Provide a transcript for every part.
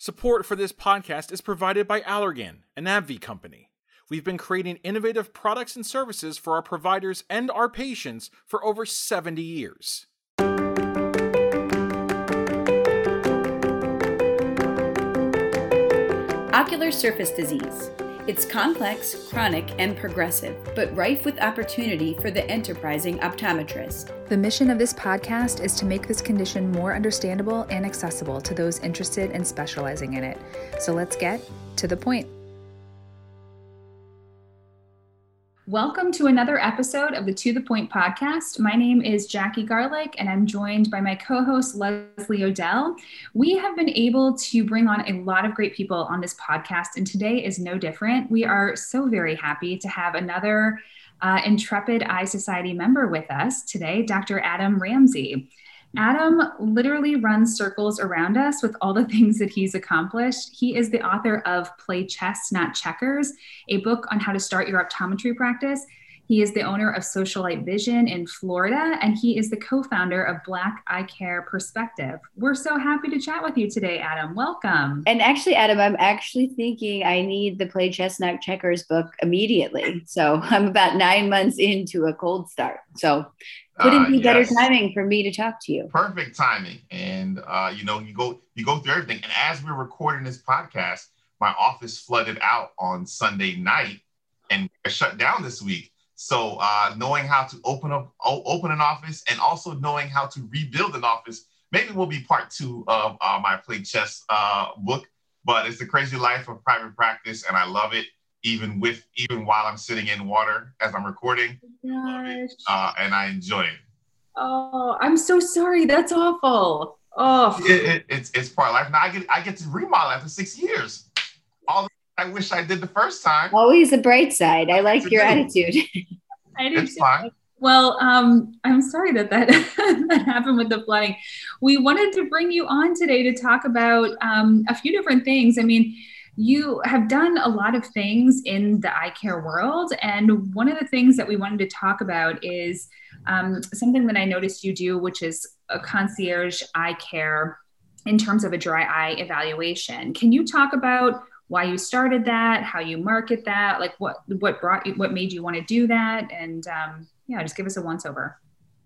Support for this podcast is provided by Allergan, an AbbVie company. We've been creating innovative products and services for our providers and our patients for over 70 years. Ocular surface disease. It's complex, chronic, and progressive, but rife with opportunity for the enterprising optometrist. The mission of this podcast is to make this condition more understandable and accessible to those interested in specializing in it. So let's get to the point. Welcome to another episode of the To the Point podcast. My name is Jackie Garlich, and I'm joined by my co host, Leslie O'Dell. We have been able to bring on a lot of great people on this podcast, and today is no different. We are so very happy to have another uh, intrepid Eye Society member with us today, Dr. Adam Ramsey. Adam literally runs circles around us with all the things that he's accomplished. He is the author of Play Chess, Not Checkers, a book on how to start your optometry practice. He is the owner of Socialite Vision in Florida, and he is the co founder of Black Eye Care Perspective. We're so happy to chat with you today, Adam. Welcome. And actually, Adam, I'm actually thinking I need the Play Chess Not Checkers book immediately. So I'm about nine months into a cold start. So couldn't uh, be better yes. timing for me to talk to you. Perfect timing. And uh, you know, you go you go through everything. And as we're recording this podcast, my office flooded out on Sunday night and shut down this week. So uh, knowing how to open up open an office and also knowing how to rebuild an office, maybe will be part two of uh, my play chess uh, book. But it's the crazy life of private practice, and I love it even with even while I'm sitting in water as I'm recording. Oh uh, and I enjoy it. Oh, I'm so sorry. That's awful. Oh, it, it, it's it's part of life. Now I get I get to remodel after six years. All I wish I did the first time. Always the bright side. I like your attitude. I do. It's fine. Well, um, I'm sorry that that, that happened with the flooding. We wanted to bring you on today to talk about um, a few different things. I mean, you have done a lot of things in the eye care world. And one of the things that we wanted to talk about is um, something that I noticed you do, which is a concierge eye care in terms of a dry eye evaluation. Can you talk about why you started that, how you market that, like what what brought you, what made you want to do that, and um, yeah, just give us a once over.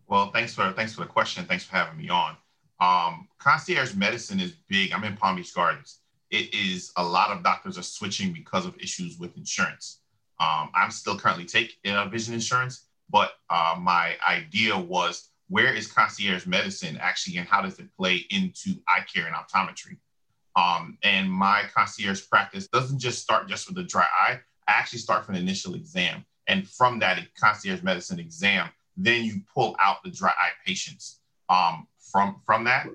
Well, thanks for thanks for the question. Thanks for having me on. Um, concierge medicine is big. I'm in Palm Beach Gardens it is a lot of doctors are switching because of issues with insurance. Um, I'm still currently take uh, vision insurance, but uh, my idea was where is concierge medicine actually and how does it play into eye care and optometry? Um, and my concierge practice doesn't just start just with the dry eye. I actually start from the initial exam. And from that concierge medicine exam, then you pull out the dry eye patients. Um, from, from that,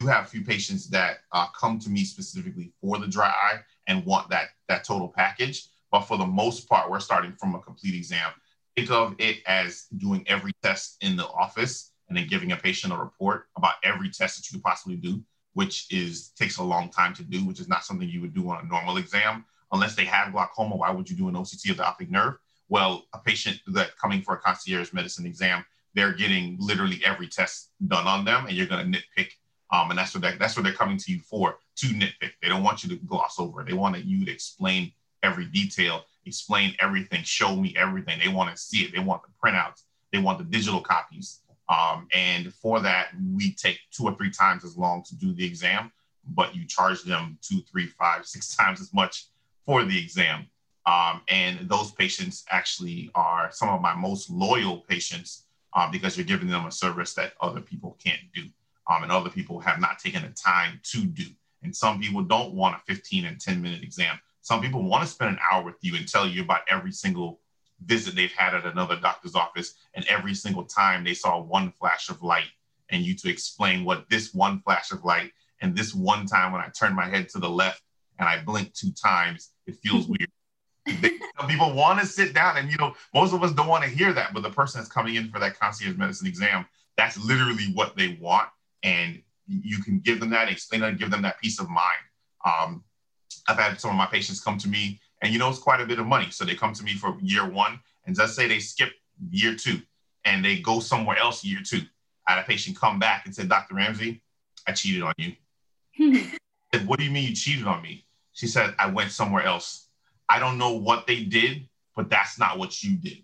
do have a few patients that uh, come to me specifically for the dry eye and want that that total package. But for the most part, we're starting from a complete exam. Think of it as doing every test in the office and then giving a patient a report about every test that you could possibly do, which is takes a long time to do, which is not something you would do on a normal exam. Unless they have glaucoma, why would you do an OCT of the optic nerve? Well, a patient that coming for a concierge medicine exam, they're getting literally every test done on them, and you're going to nitpick um, and that's what that, that's what they're coming to you for to nitpick. They don't want you to gloss over. They want you to explain every detail, explain everything, show me everything. They want to see it. They want the printouts. They want the digital copies. Um, and for that, we take two or three times as long to do the exam, but you charge them two, three, five, six times as much for the exam. Um, and those patients actually are some of my most loyal patients uh, because you're giving them a service that other people can't do um, and other people have not taken the time to do. And some people don't want a 15 and 10 minute exam. Some people want to spend an hour with you and tell you about every single visit they've had at another doctor's office and every single time they saw one flash of light and you to explain what this one flash of light and this one time when I turned my head to the left and I blinked two times, it feels weird. People want to sit down and you know most of us don't want to hear that but the person that's coming in for that concierge medicine exam that's literally what they want and you can give them that, explain that, give them that peace of mind. Um, I've had some of my patients come to me, and you know it's quite a bit of money. So they come to me for year one, and let's say they skip year two, and they go somewhere else year two. I had a patient come back and said, "Dr. Ramsey, I cheated on you." said, What do you mean you cheated on me? She said, I went somewhere else. I don't know what they did, but that's not what you did.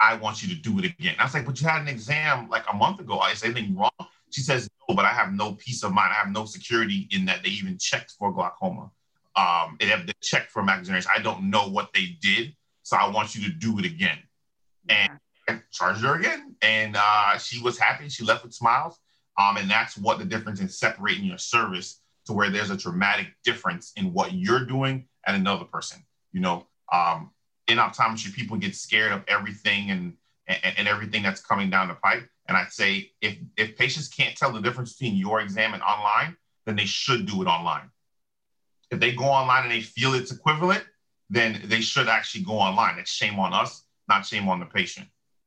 I want you to do it again. I was like, But you had an exam like a month ago. Is anything wrong? She says, No, but I have no peace of mind. I have no security in that they even checked for glaucoma. Um, they have the check for macular degeneration. I don't know what they did. So I want you to do it again. And I charged her again. And uh, she was happy. She left with smiles. Um, and that's what the difference in separating your service to where there's a dramatic difference in what you're doing and another person. You know, um, in optometry, people get scared of everything and, and, and everything that's coming down the pipe. And I'd say if if patients can't tell the difference between your exam and online, then they should do it online. If they go online and they feel it's equivalent, then they should actually go online. It's shame on us, not shame on the patient.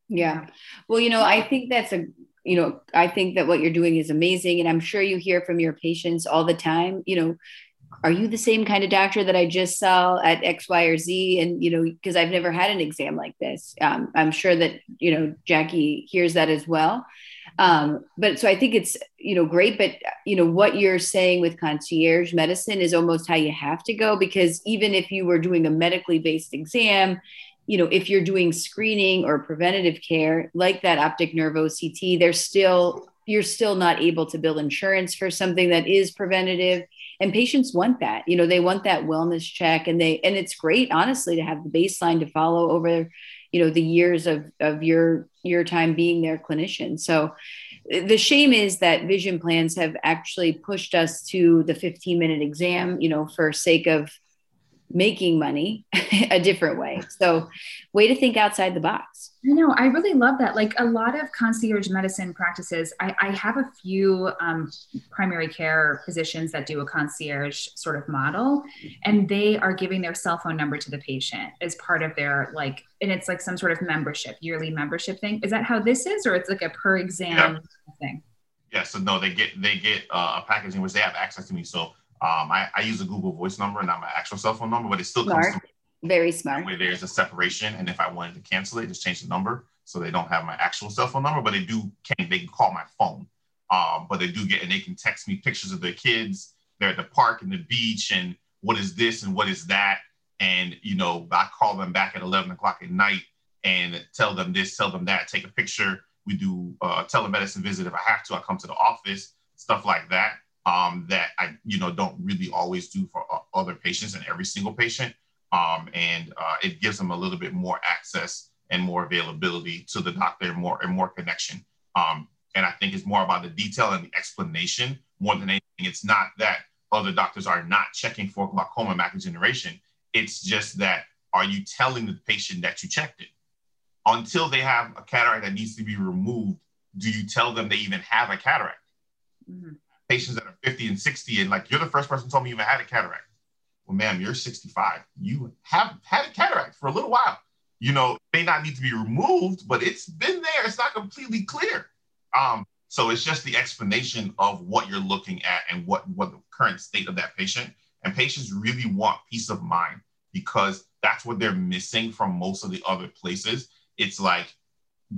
Yeah. Well, you know, I think that's a, you know, I think that what you're doing is amazing. And I'm sure you hear from your patients all the time, you know, are you the same kind of doctor that I just saw at X, Y, or Z? And, you know, because I've never had an exam like this. Um, I'm sure that, you know, Jackie hears that as well. Um, but so I think it's, you know, great. But, you know, what you're saying with concierge medicine is almost how you have to go because even if you were doing a medically based exam, you know, if you're doing screening or preventative care like that optic nerve OCT, there's still, you're still not able to bill insurance for something that is preventative and patients want that you know they want that wellness check and they and it's great honestly to have the baseline to follow over you know the years of of your your time being their clinician. So the shame is that vision plans have actually pushed us to the 15 minute exam you know for sake of making money a different way. So, way to think outside the box. I know. I really love that. Like a lot of concierge medicine practices, I, I have a few um, primary care physicians that do a concierge sort of model, and they are giving their cell phone number to the patient as part of their like, and it's like some sort of membership, yearly membership thing. Is that how this is, or it's like a per exam yeah. thing? Yeah. So no, they get they get uh, a package in which they have access to me. So um, I, I, use a Google Voice number, and not my actual cell phone number, but it still smart. comes to me. Very smart. Where there's a separation, and if I wanted to cancel it, just change the number so they don't have my actual cell phone number, but they do can they can call my phone. Um, but they do get and they can text me pictures of their kids. They're at the park and the beach, and what is this and what is that, and you know I call them back at 11 o'clock at night and tell them this, tell them that, take a picture. We do uh, telemedicine visit if I have to. I come to the office, stuff like that um, that I, you know, don't really always do for other patients and every single patient. Um, and uh, it gives them a little bit more access and more availability to the doctor and more and more connection. Um, and I think it's more about the detail and the explanation more than anything. It's not that other doctors are not checking for glaucoma macular degeneration. It's just that are you telling the patient that you checked it? Until they have a cataract that needs to be removed, do you tell them they even have a cataract? Mm-hmm patients that are 50 and 60, and like you're the first person told me you even had a cataract. Well, ma'am, you're 65. You have had a cataract for a little while. You know, may not need to be removed, but it's been there. It's not completely clear. Um, so it's just the explanation of what you're looking at and what, what the current state of that patient. And patients really want peace of mind because that's what they're missing from most of the other places. It's like,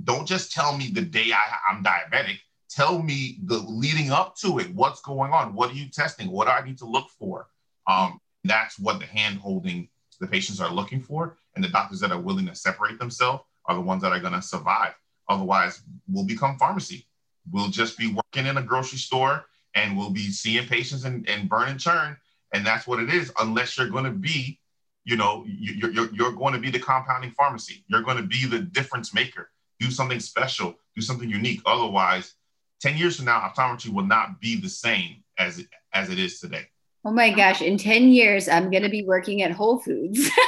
don't just tell me the day I, I'm diabetic tell me the leading up to it what's going on what are you testing what do i need to look for? Um, that's what the hand holding the patients are looking for and the doctors that are willing to separate themselves are the ones that are going to survive. Otherwise we'll become pharmacy. We'll just be working in a grocery store and we'll be seeing patients and, and burn and churn and that's what it is unless you're going to be you know you're, you're, you're going to be the compounding pharmacy. You're going to be the difference maker. Do something special. Do something unique. Otherwise 10 years from now, optometry will not be the same as it, as it is today. Oh my gosh, in 10 years, I'm going to be working at Whole Foods.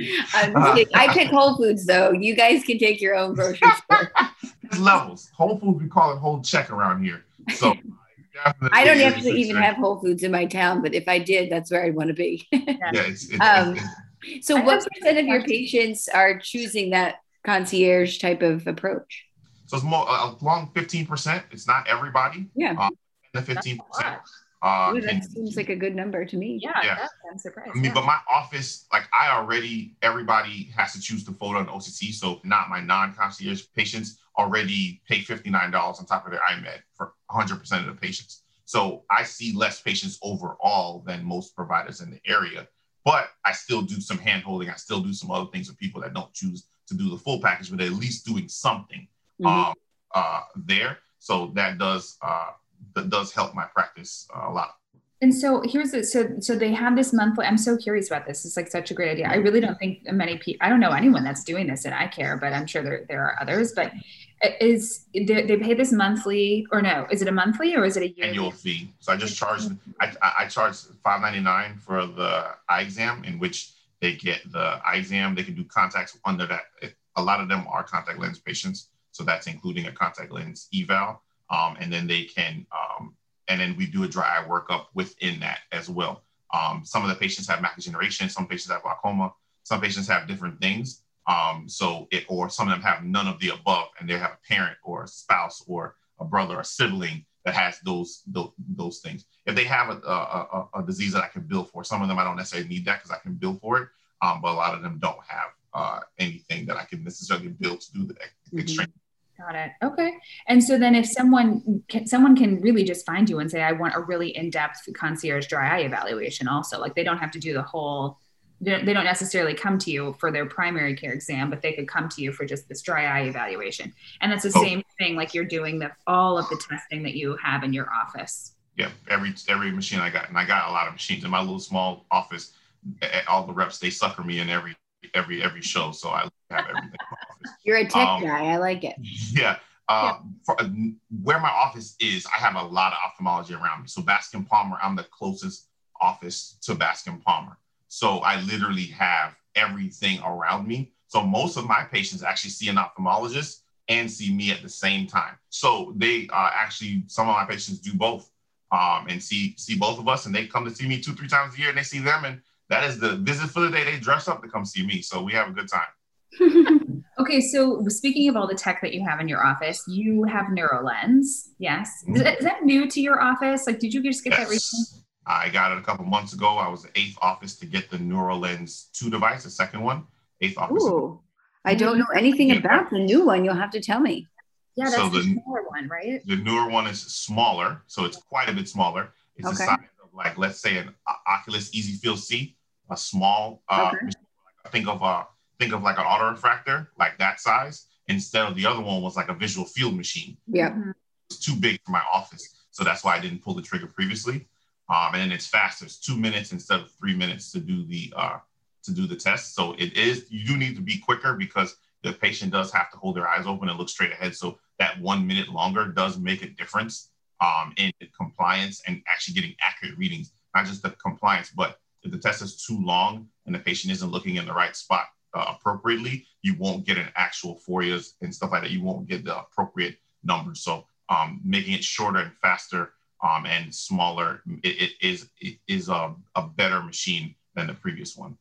I pick Whole Foods though. You guys can take your own grocery store. There's levels. Whole Foods, we call it whole check around here. So I don't actually even have Whole Foods in my town, but if I did, that's where I'd want to be. yeah, it's, it's, um, so, what percent of your patients are choosing that concierge type of approach? So it's more a long 15%. It's not everybody. Yeah. Uh, the 15%. Uh, Ooh, that and, seems like a good number to me. Yeah, yeah. I'm surprised. I mean, yeah. but my office, like I already, everybody has to choose the photo on OCT. So not my non-concierge patients already pay $59 on top of their EyeMed for 100% of the patients. So I see less patients overall than most providers in the area, but I still do some handholding. I still do some other things with people that don't choose to do the full package, but at least doing something mm-hmm. um, uh, there. So that does uh, that does help my practice uh, a lot. And so here's it. So so they have this monthly. I'm so curious about this. It's like such a great idea. I really don't think many people. I don't know anyone that's doing this and I care, but I'm sure there there are others. But is they, they pay this monthly or no? Is it a monthly or is it a yearly? annual fee? So I just charge. I I charge five ninety nine for the eye exam, in which they get the eye exam. They can do contacts under that. A lot of them are contact lens patients, so that's including a contact lens eval. Um, and then they can um, and then we do a dry eye workup within that as well. Um, some of the patients have macular degeneration, some patients have glaucoma, some patients have different things. Um, so it, or some of them have none of the above, and they have a parent or a spouse or a brother or sibling that has those those, those things. If they have a, a, a, disease that I can bill for, some of them I don't necessarily need that because I can bill for it, um, but a lot of them don't have uh, anything that I can necessarily build to do the mm-hmm. extreme Got it. Okay. And so then if someone can, someone can really just find you and say, I want a really in-depth concierge dry eye evaluation also, like they don't have to do the whole, they don't necessarily come to you for their primary care exam, but they could come to you for just this dry eye evaluation. And it's the oh. same thing, like you're doing the, all of the testing that you have in your office. Yeah. Every, every machine I got, and I got a lot of machines in my little small office, all the reps, they sucker me in every every every show, so I have everything. You're a tech um, guy. I like it. Yeah. Uh, yeah. For, uh, where my office is, I have a lot of ophthalmology around me. So Bascom Palmer, I'm the closest office to Bascom Palmer. So I literally have everything around me. So most of my patients actually see an ophthalmologist and see me at the same time. So they uh, actually, some of my patients do both um, and see see both of us, and they come to see me two, three times a year, and they see them, and that is the visit for the day. They dress up to come see me, so we have a good time. okay, so speaking of all the tech that you have in your office, you have NeuroLens. Yes, mm-hmm. is, that, is, that new to your office? Like, did you just get yes. that recently? I got it a couple months ago. I was the eighth office to get the NeuroLens two device, the second one. Eighth office. Ooh, I don't know anything about the new one. You'll have to tell me. Yeah, that's so the, the newer one, right? The newer one is smaller, so it's quite a bit smaller. It's okay. the size of like, let's say, an Oculus Easy Field C a small uh, okay. think of a think of like an auto refractor, like that size, instead of the other one was like a visual field machine. Yeah. Mm-hmm. It's too big for my office. So that's why I didn't pull the trigger previously. Um, and then it's faster. It's two minutes instead of three minutes to do the uh, to do the test. So it is you do need to be quicker because the patient does have to hold their eyes open and look straight ahead. So that one minute longer does make a difference um, in compliance and actually getting accurate readings, not just the compliance, but if the test is too long and the patient isn't looking in the right spot uh, appropriately, you won't get an actual phorias and stuff like that. You won't get the appropriate numbers. So um, making it shorter and faster um, and smaller it, it is it is a, a better machine than the previous one.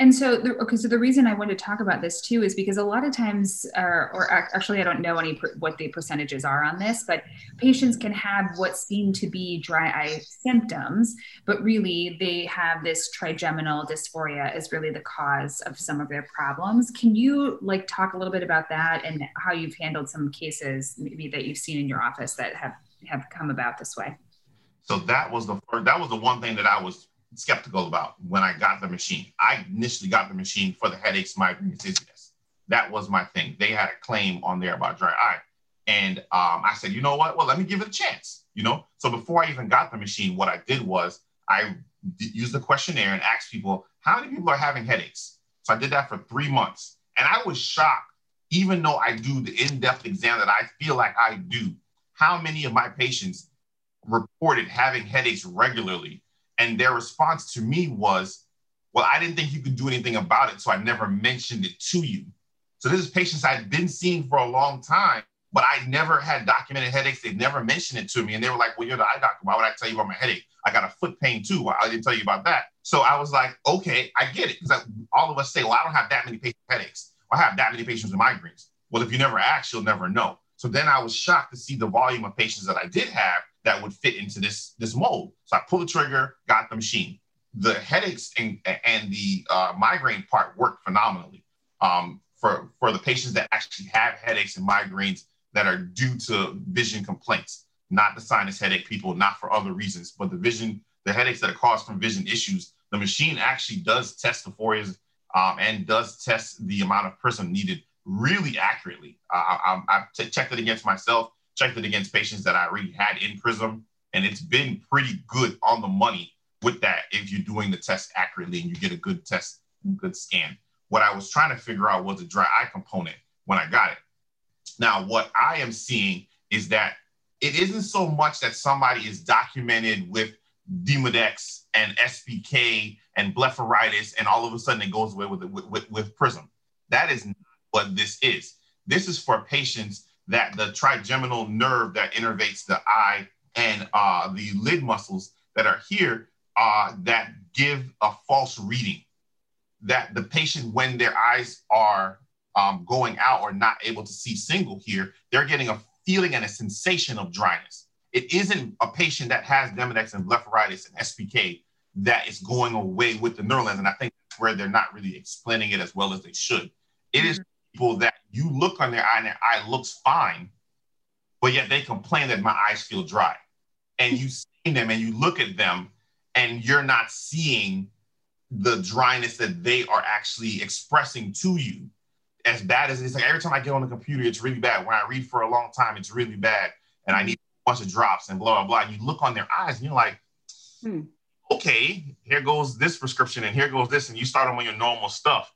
And so, the, okay, so the reason I wanted to talk about this too is because a lot of times, uh, or actually, I don't know any per, what the percentages are on this, but patients can have what seem to be dry eye symptoms, but really they have this trigeminal dysphoria is really the cause of some of their problems. Can you like talk a little bit about that and how you've handled some cases maybe that you've seen in your office that have have come about this way? So that was the first, that was the one thing that I was skeptical about when I got the machine. I initially got the machine for the headaches, migraines, dizziness. That was my thing. They had a claim on there about dry eye. And um, I said, you know what? Well, let me give it a chance, you know? So before I even got the machine, what I did was I used the questionnaire and asked people, how many people are having headaches? So I did that for three months. And I was shocked, even though I do the in-depth exam that I feel like I do, how many of my patients reported having headaches regularly and their response to me was, well, I didn't think you could do anything about it, so I never mentioned it to you. So this is patients I'd been seeing for a long time, but I never had documented headaches. They never mentioned it to me. And they were like, well, you're the eye doctor. Why would I tell you about my headache? I got a foot pain too. Why I didn't tell you about that. So I was like, okay, I get it. Because all of us say, well, I don't have that many patient headaches. I have that many patients with migraines. Well, if you never ask, you'll never know. So then I was shocked to see the volume of patients that I did have that would fit into this this mold. So I pulled the trigger, got the machine. The headaches and, and the uh, migraine part worked phenomenally um, for for the patients that actually have headaches and migraines that are due to vision complaints. not the sinus headache people, not for other reasons, but the vision, the headaches that are caused from vision issues. The machine actually does test the phorias um, and does test the amount of prism needed really accurately. Uh, I, I t- checked it against myself, checked it against patients that I already had in prism, and it's been pretty good on the money with that if you're doing the test accurately and you get a good test, good scan. What I was trying to figure out was the dry eye component when I got it. Now, what I am seeing is that it isn't so much that somebody is documented with Demodex and SPK and blepharitis, and all of a sudden it goes away with, with, with, with Prism. That is not what this is. This is for patients that the trigeminal nerve that innervates the eye and uh, the lid muscles that are here uh, that give a false reading. That the patient, when their eyes are um, going out or not able to see single here, they're getting a feeling and a sensation of dryness. It isn't a patient that has Demodex and blepharitis and SPK that is going away with the NeuroLens. And I think that's where they're not really explaining it as well as they should. It is mm-hmm. People that you look on their eye and their eye looks fine, but yet they complain that my eyes feel dry. And you see them and you look at them and you're not seeing the dryness that they are actually expressing to you as bad as it is. Like every time I get on the computer, it's really bad. When I read for a long time, it's really bad. And I need a bunch of drops and blah, blah, blah. And you look on their eyes and you're like, hmm. okay, here goes this prescription and here goes this. And you start them on your normal stuff.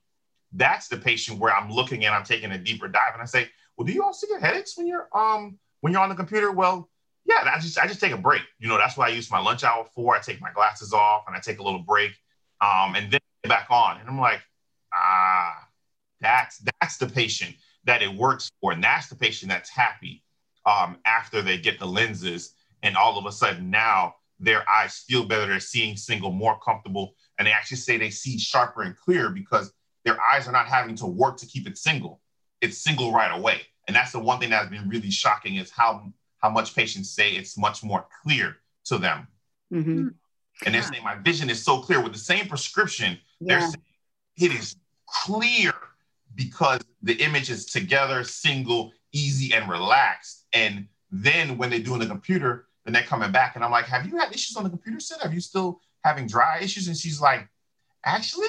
That's the patient where I'm looking and I'm taking a deeper dive. And I say, well, do you also get headaches when you're um when you're on the computer? Well, yeah, I just I just take a break. You know, that's what I use my lunch hour for. I take my glasses off and I take a little break. Um, and then back on. And I'm like, ah, that's that's the patient that it works for, and that's the patient that's happy um, after they get the lenses, and all of a sudden now their eyes feel better, they're seeing single more comfortable, and they actually say they see sharper and clearer because their eyes are not having to work to keep it single. It's single right away, and that's the one thing that's been really shocking is how how much patients say it's much more clear to them. Mm-hmm. And they're saying my vision is so clear with the same prescription. Yeah. They're saying it is clear because the image is together, single, easy, and relaxed. And then when they do in the computer, then they're coming back, and I'm like, "Have you had issues on the computer set? Have you still having dry issues?" And she's like, "Actually,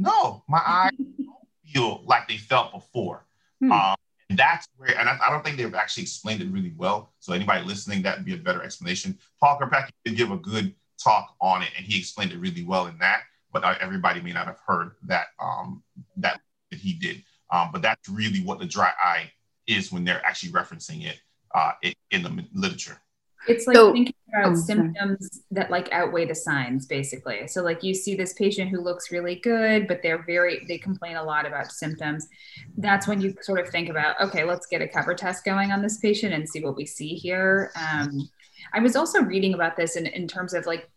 no, my eyes don't feel like they felt before." Hmm. Um, and that's where, and I, I, don't think they've actually explained it really well. So anybody listening, that would be a better explanation. Paul Kirkpatrick did give a good talk on it, and he explained it really well in that. But uh, everybody may not have heard that um, that that he did. Um, but that's really what the dry eye is when they're actually referencing it uh, in the literature. It's like so, thinking about oh, symptoms that like outweigh the signs, basically. So like you see this patient who looks really good, but they're very they complain a lot about symptoms. That's when you sort of think about, okay, let's get a cover test going on this patient and see what we see here. Um, I was also reading about this in, in terms of like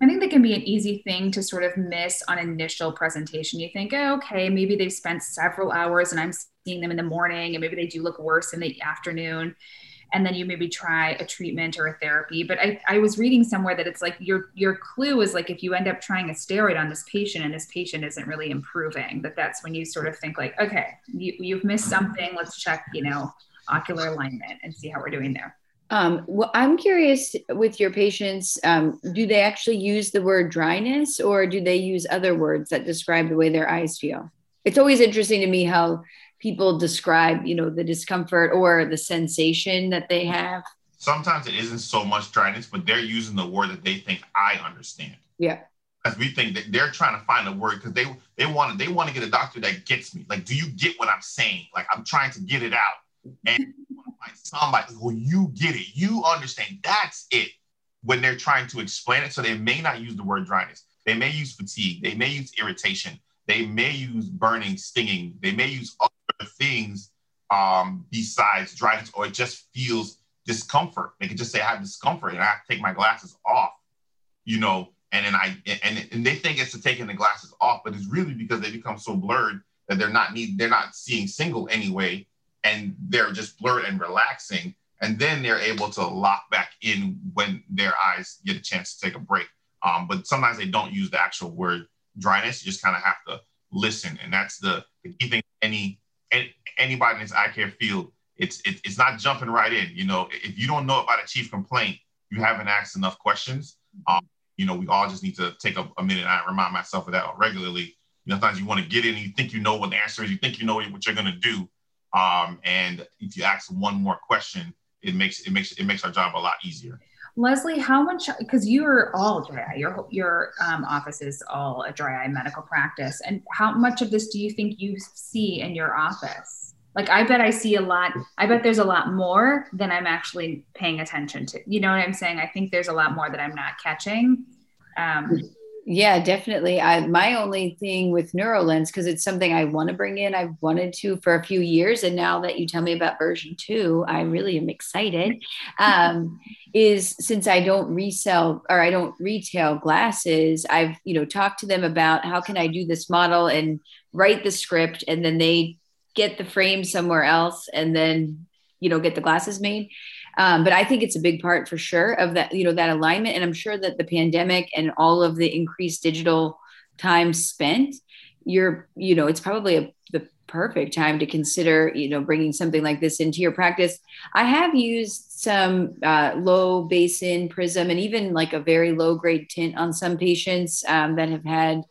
I think that can be an easy thing to sort of miss on initial presentation. You think, oh, okay, maybe they've spent several hours and I'm seeing them in the morning, and maybe they do look worse in the afternoon. And then you maybe try a treatment or a therapy. But I, I was reading somewhere that it's like your your clue is like if you end up trying a steroid on this patient and this patient isn't really improving, that that's when you sort of think like, okay, you, you've missed something. Let's check, you know, ocular alignment and see how we're doing there. Um, well, I'm curious with your patients, um, do they actually use the word dryness or do they use other words that describe the way their eyes feel? It's always interesting to me how people describe, you know, the discomfort or the sensation that they mm-hmm. have. Sometimes it isn't so much dryness, but they're using the word that they think I understand. Yeah. As we think that they're trying to find a word because they they want to they want to get a doctor that gets me. Like, do you get what I'm saying? Like, I'm trying to get it out. And find somebody who you get it, you understand. That's it when they're trying to explain it. So they may not use the word dryness. They may use fatigue. They may use irritation. They may use burning, stinging. They may use things um, besides dryness, or it just feels discomfort. They can just say, I have discomfort and I take my glasses off, you know, and then I and, and they think it's to taking the glasses off, but it's really because they become so blurred that they're not need they're not seeing single anyway and they're just blurred and relaxing. And then they're able to lock back in when their eyes get a chance to take a break. Um, but sometimes they don't use the actual word dryness. You just kind of have to listen. And that's the, the key thing any anybody in this eye care field it's it, it's not jumping right in. You know, if you don't know about a chief complaint, you haven't asked enough questions. Um, you know, we all just need to take a, a minute and remind myself of that regularly. You know, sometimes you want to get in you think you know what the answer is, you think you know what you're going to do, um, and if you ask one more question, it makes it makes it makes our job a lot easier. Leslie, how much? Because you are all dry eye. Your your um, office is all a dry eye medical practice, and how much of this do you think you see in your office? Like, I bet I see a lot. I bet there's a lot more than I'm actually paying attention to. You know what I'm saying? I think there's a lot more that I'm not catching. Um, yeah, definitely. I my only thing with NeuroLens because it's something I want to bring in. I've wanted to for a few years, and now that you tell me about version two, I really am excited. Um, is since I don't resell or I don't retail glasses, I've you know talked to them about how can I do this model and write the script, and then they get the frame somewhere else, and then you know get the glasses made um, but I think it's a big part for sure of that, you know, that alignment. And I'm sure that the pandemic and all of the increased digital time spent, you're, you know, it's probably a, the perfect time to consider, you know, bringing something like this into your practice. I have used some uh, low base-in prism and even like a very low grade tint on some patients um, that have had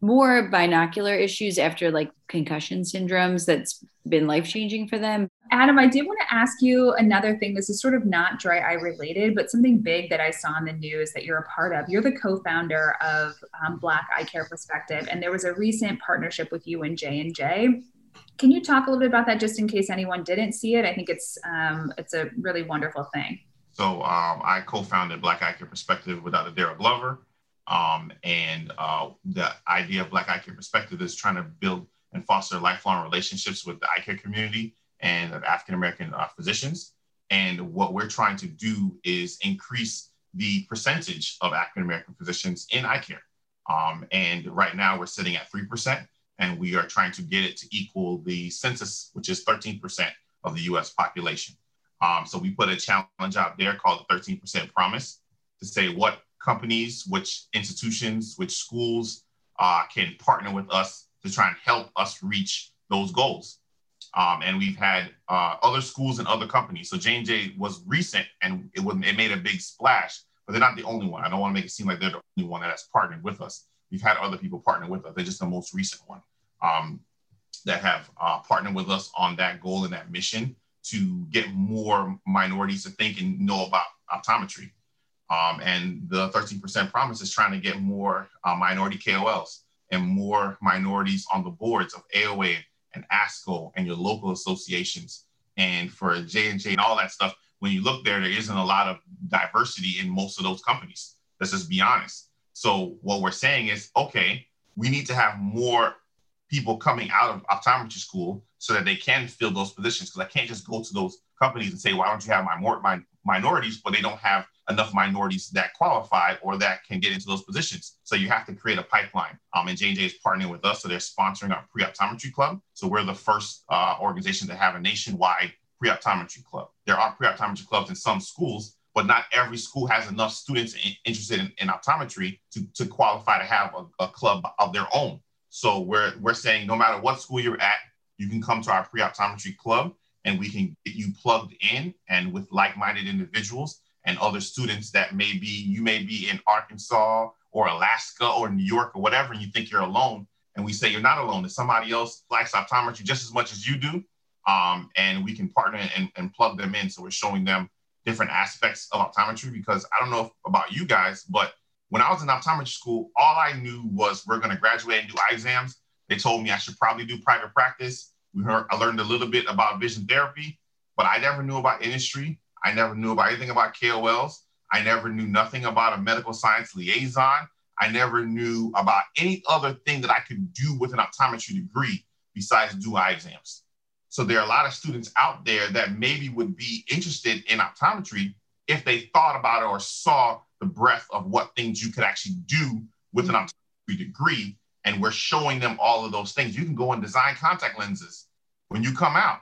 more binocular issues after like concussion syndromes that's been life changing for them. Adam, I did want to ask you another thing. This is sort of not dry eye related, but something big that I saw in the news that you're a part of. You're the co-founder of um, Black Eye Care Perspective, and there was a recent partnership with you and J and J. Can you talk a little bit about that, just in case anyone didn't see it? I think it's um, it's a really wonderful thing. So um, I co-founded Black Eye Care Perspective with Dr. Darryl Glover. Um, and uh, the idea of Black Eye Care Perspective is trying to build and foster lifelong relationships with the eye care community and African American uh, physicians. And what we're trying to do is increase the percentage of African American physicians in eye care. Um, and right now we're sitting at 3%, and we are trying to get it to equal the census, which is 13% of the US population. Um, so we put a challenge out there called the 13% promise to say what companies, which institutions, which schools uh, can partner with us to try and help us reach those goals. Um, and we've had uh, other schools and other companies. So J&J was recent and it, was, it made a big splash, but they're not the only one. I don't want to make it seem like they're the only one that's partnered with us. We've had other people partner with us. They're just the most recent one um, that have uh, partnered with us on that goal and that mission to get more minorities to think and know about optometry. Um, and the 13% promise is trying to get more uh, minority KOLs and more minorities on the boards of AOA and ASCO and your local associations. And for J&J and all that stuff, when you look there, there isn't a lot of diversity in most of those companies. Let's just be honest. So what we're saying is, okay, we need to have more people coming out of optometry school so that they can fill those positions. Because I can't just go to those companies and say, why don't you have my, more, my minorities, but they don't have enough minorities that qualify or that can get into those positions. So you have to create a pipeline. Um, and J&J is partnering with us, so they're sponsoring our pre-optometry club. So we're the first uh, organization to have a nationwide pre-optometry club. There are pre-optometry clubs in some schools, but not every school has enough students in, interested in, in, optometry to, to qualify to have a, a club of their own. So we're, we're saying no matter what school you're at, you can come to our pre-optometry club and we can get you plugged in and with like-minded individuals and other students that may be, you may be in Arkansas or Alaska or New York or whatever, and you think you're alone. And we say you're not alone. There's somebody else likes optometry just as much as you do. Um, and we can partner and, and plug them in. So we're showing them different aspects of optometry because I don't know if, about you guys, but when I was in optometry school, all I knew was we're going to graduate and do eye exams. They told me I should probably do private practice. We heard, I learned a little bit about vision therapy, but I never knew about industry. I never knew about anything about KOLs. I never knew nothing about a medical science liaison. I never knew about any other thing that I could do with an optometry degree besides do eye exams. So there are a lot of students out there that maybe would be interested in optometry if they thought about it or saw the breadth of what things you could actually do with an optometry degree. And we're showing them all of those things. You can go and design contact lenses when you come out,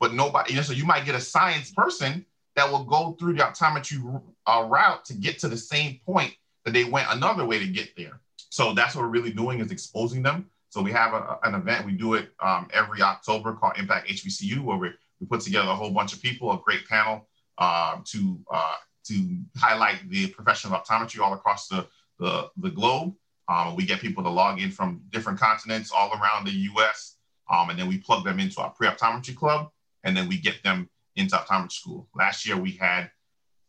but nobody, you know, so you might get a science person that will go through the optometry uh, route to get to the same point that they went another way to get there. So that's what we're really doing is exposing them. So we have a, an event, we do it um, every October called Impact HBCU, where we're, We put together a whole bunch of people, a great panel uh, to uh, to highlight the profession of optometry all across the the, the globe. Um, we get people to log in from different continents all around the U.S. Um, and then we plug them into our pre-optometry club, and then we get them into optometry school. Last year we had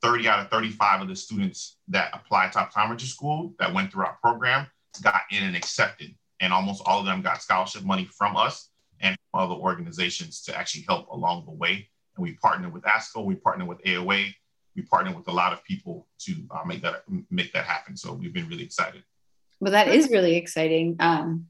30 out of 35 of the students that applied to optometry school that went through our program got in and accepted. And almost all of them got scholarship money from us and from other organizations to actually help along the way. And we partner with ASCO, we partner with AOA, we partner with a lot of people to uh, make that make that happen. So we've been really excited. Well, that is really exciting. Um,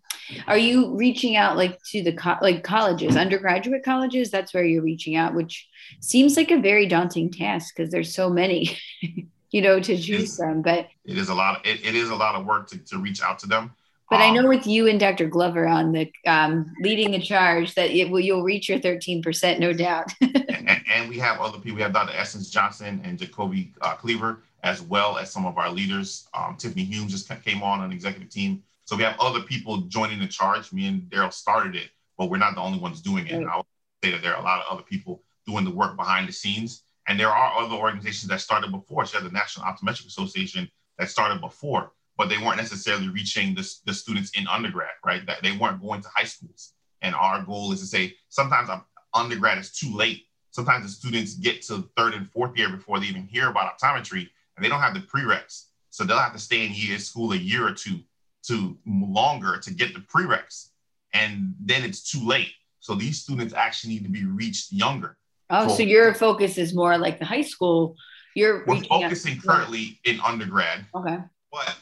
are you reaching out like to the co- like colleges, undergraduate colleges? That's where you're reaching out, which seems like a very daunting task because there's so many, you know, to choose from. But it is a lot. It, it is a lot of work to, to reach out to them. But um, I know with you and Dr. Glover on the um, leading the charge that it will you'll reach your 13%, no doubt. and, and, we have other people. We have Dr. Essence Johnson and Jacoby uh, Cleaver, as well as some of our leaders. Um, Tiffany Hume just came on an executive team. So we have other people joining the charge. Me and Darryl started it, but we're not the only ones doing it. Right. I would say that there are a lot of other people doing the work behind the scenes. And there are other organizations that started before. So the National Optometric Association that started before but they weren't necessarily reaching the, the students in undergrad, right? That they weren't going to high schools. And our goal is to say sometimes undergrad is too late. Sometimes the students get to third and fourth year before they even hear about optometry and they don't have the prereqs. So they'll have to stay in year school a year or two to longer to get the prereqs. And then it's too late. So these students actually need to be reached younger. Oh, so, so your focus is more like the high school. You're we're focusing currently in undergrad. Okay. But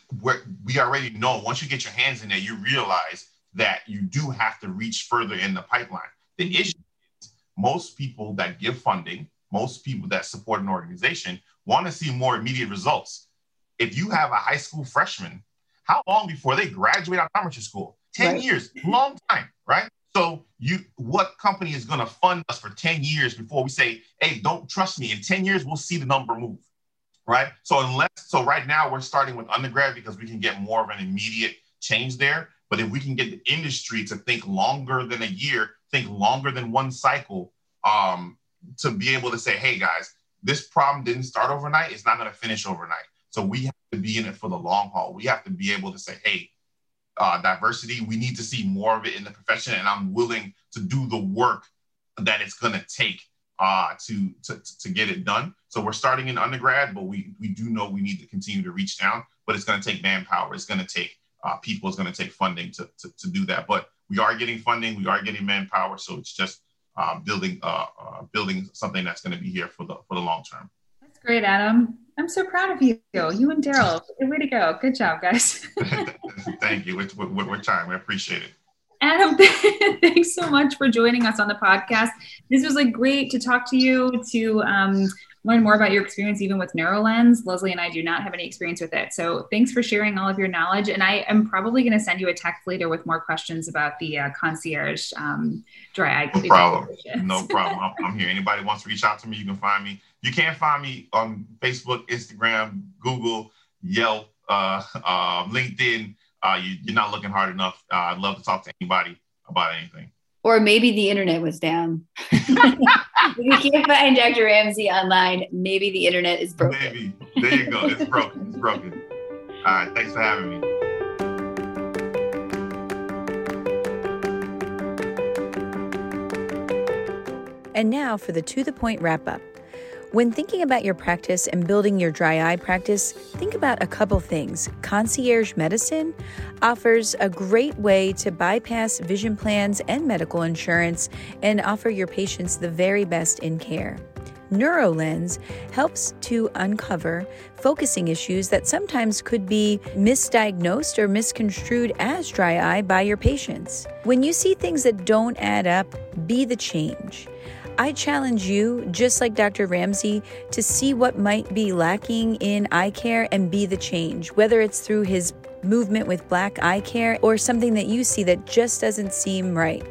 we already know once you get your hands in there, you realize that you do have to reach further in the pipeline. The mm-hmm. issue is most people that give funding, most people that support an organization want to see more immediate results. If you have a high school freshman, how long before they graduate optometry school? 10 right. years, long time, right? So you what company is going to fund us for 10 years before we say, hey, don't trust me. In 10 years, we'll see the number move right? So unless so right now we're starting with undergrad because we can get more of an immediate change there. But if we can get the industry to think longer than a year, think longer than one cycle, um, to be able to say, hey guys, this problem didn't start overnight, it's not going to finish overnight. So we have to be in it for the long haul. We have to be able to say, hey, uh, diversity, we need to see more of it in the profession, and I'm willing to do the work that it's going to take uh, to, to, to get it done. So we're starting in undergrad, but we, we do know we need to continue to reach down, but it's going to take manpower. It's going to take uh, people, it's going to take funding to, to, to, do that. But we are getting funding, we are getting manpower. So it's just uh, building uh, uh, building something that's going to be here for the, for the long term. That's great, Adam. I'm so proud of you. You and Darryl. Way to go. Good job, guys. Thank you. We're, we're, we're trying. We appreciate it. Adam, thanks so much for joining us on the podcast. This was like great to talk to you, to um, learn more about your experience, even with NeuroLens. Leslie and I do not have any experience with it. So thanks for sharing all of your knowledge. And I am probably going to send you a text later with more questions about the uh, concierge um, dry eye. No problem. no problem. I'm, I'm here. Anybody wants to reach out to me, you can find me. You can find me on Facebook, Instagram, Google, Yelp, uh, uh, LinkedIn uh, you, are not looking hard enough. Uh, I'd love to talk to anybody about anything. Or maybe the internet was down. if you can't find Dr. Ramsey online, maybe the internet is broken. Maybe. There you go. It's broken. It's broken. All right. Thanks for having me. And now for the to the point wrap up. When thinking about your practice and building your dry eye practice, think about a couple things. Concierge Medicine offers a great way to bypass vision plans and medical insurance and offer your patients the very best in care. NeuroLens helps to uncover focusing issues that sometimes could be misdiagnosed or misconstrued as dry eye by your patients. When you see things that don't add up, be the change. I challenge you, just like Dr. Ramsey, to see what might be lacking in eye care and be the change, whether it's through his movement with black eye care or something that you see that just doesn't seem right.